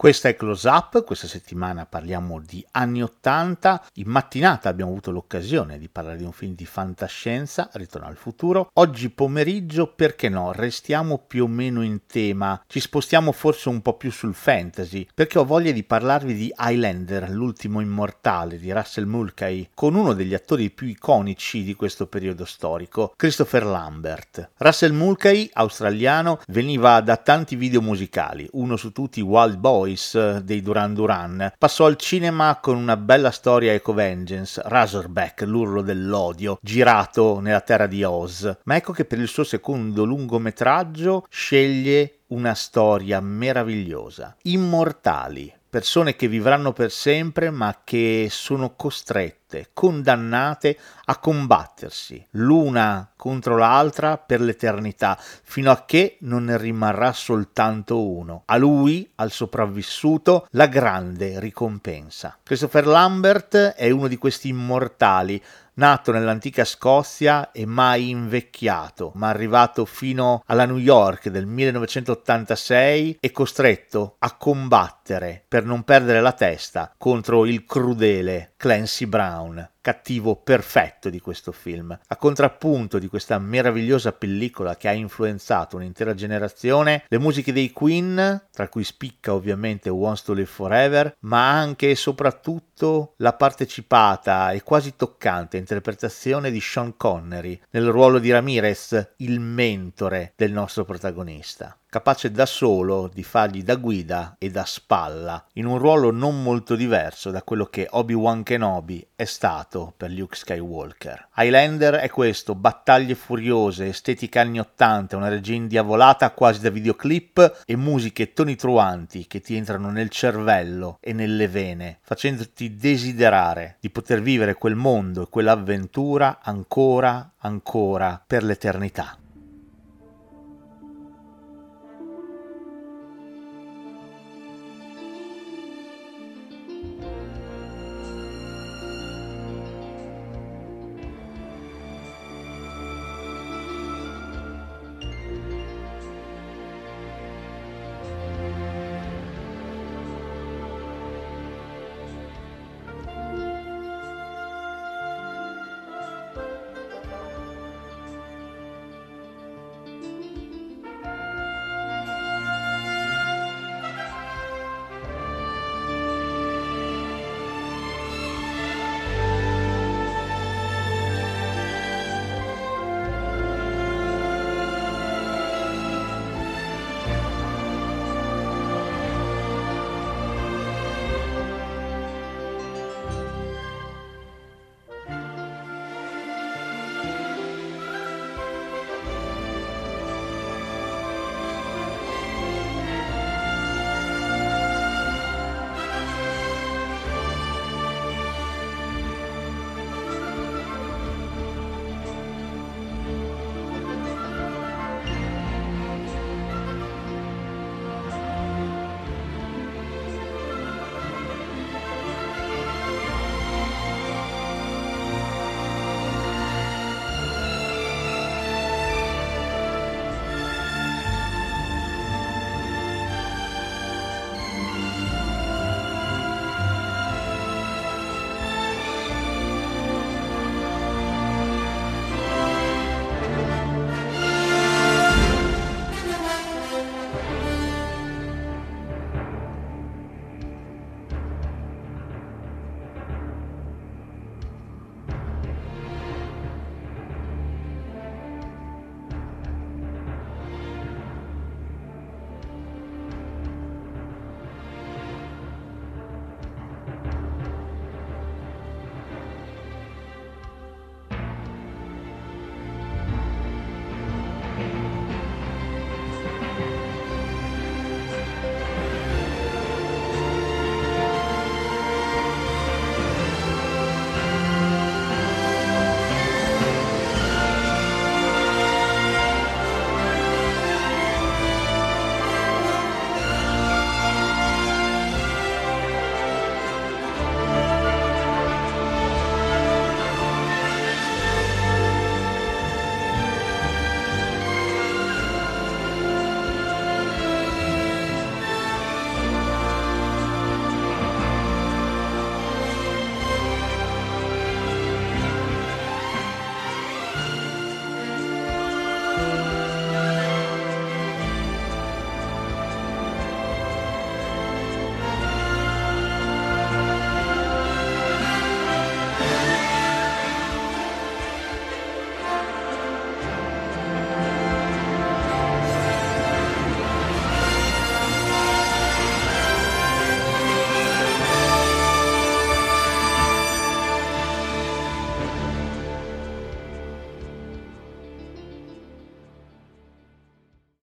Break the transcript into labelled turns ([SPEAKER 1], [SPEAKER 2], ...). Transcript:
[SPEAKER 1] Questa è Close Up, questa settimana parliamo di anni 80, in mattinata abbiamo avuto l'occasione di parlare di un film di fantascienza, Ritorno al futuro, oggi pomeriggio perché no, restiamo più o meno in tema, ci spostiamo forse un po' più sul fantasy, perché ho voglia di parlarvi di Highlander, l'ultimo immortale di Russell Mulcahy, con uno degli attori più iconici di questo periodo storico, Christopher Lambert. Russell Mulcahy, australiano, veniva da tanti video musicali, uno su tutti Wild Boy, Boys eh, dei Duran Duran. Passò al cinema con una bella storia Eco Vengeance, Razorback, l'urlo dell'odio, girato nella terra di Oz. Ma ecco che per il suo secondo lungometraggio sceglie una storia meravigliosa. Immortali, persone che vivranno per sempre ma che sono costrette, condannate a combattersi l'una contro l'altra per l'eternità, fino a che non ne rimarrà soltanto uno. A lui, al sopravvissuto, la grande ricompensa. Christopher Lambert è uno di questi immortali nato nell'antica Scozia e mai invecchiato, ma arrivato fino alla New York del 1986 e costretto a combattere per non perdere la testa contro il crudele Clancy Brown down. Cattivo perfetto di questo film. A contrappunto di questa meravigliosa pellicola che ha influenzato un'intera generazione, le musiche dei Queen, tra cui spicca ovviamente Wants to Live Forever, ma anche e soprattutto la partecipata e quasi toccante interpretazione di Sean Connery nel ruolo di Ramirez, il mentore del nostro protagonista capace da solo di fargli da guida e da spalla, in un ruolo non molto diverso da quello che Obi-Wan Kenobi è stato per Luke Skywalker. Highlander è questo, battaglie furiose, estetica anni 80, una regia indiavolata quasi da videoclip e musiche tonitruanti che ti entrano nel cervello e nelle vene, facendoti desiderare di poter vivere quel mondo e quell'avventura ancora, ancora per l'eternità.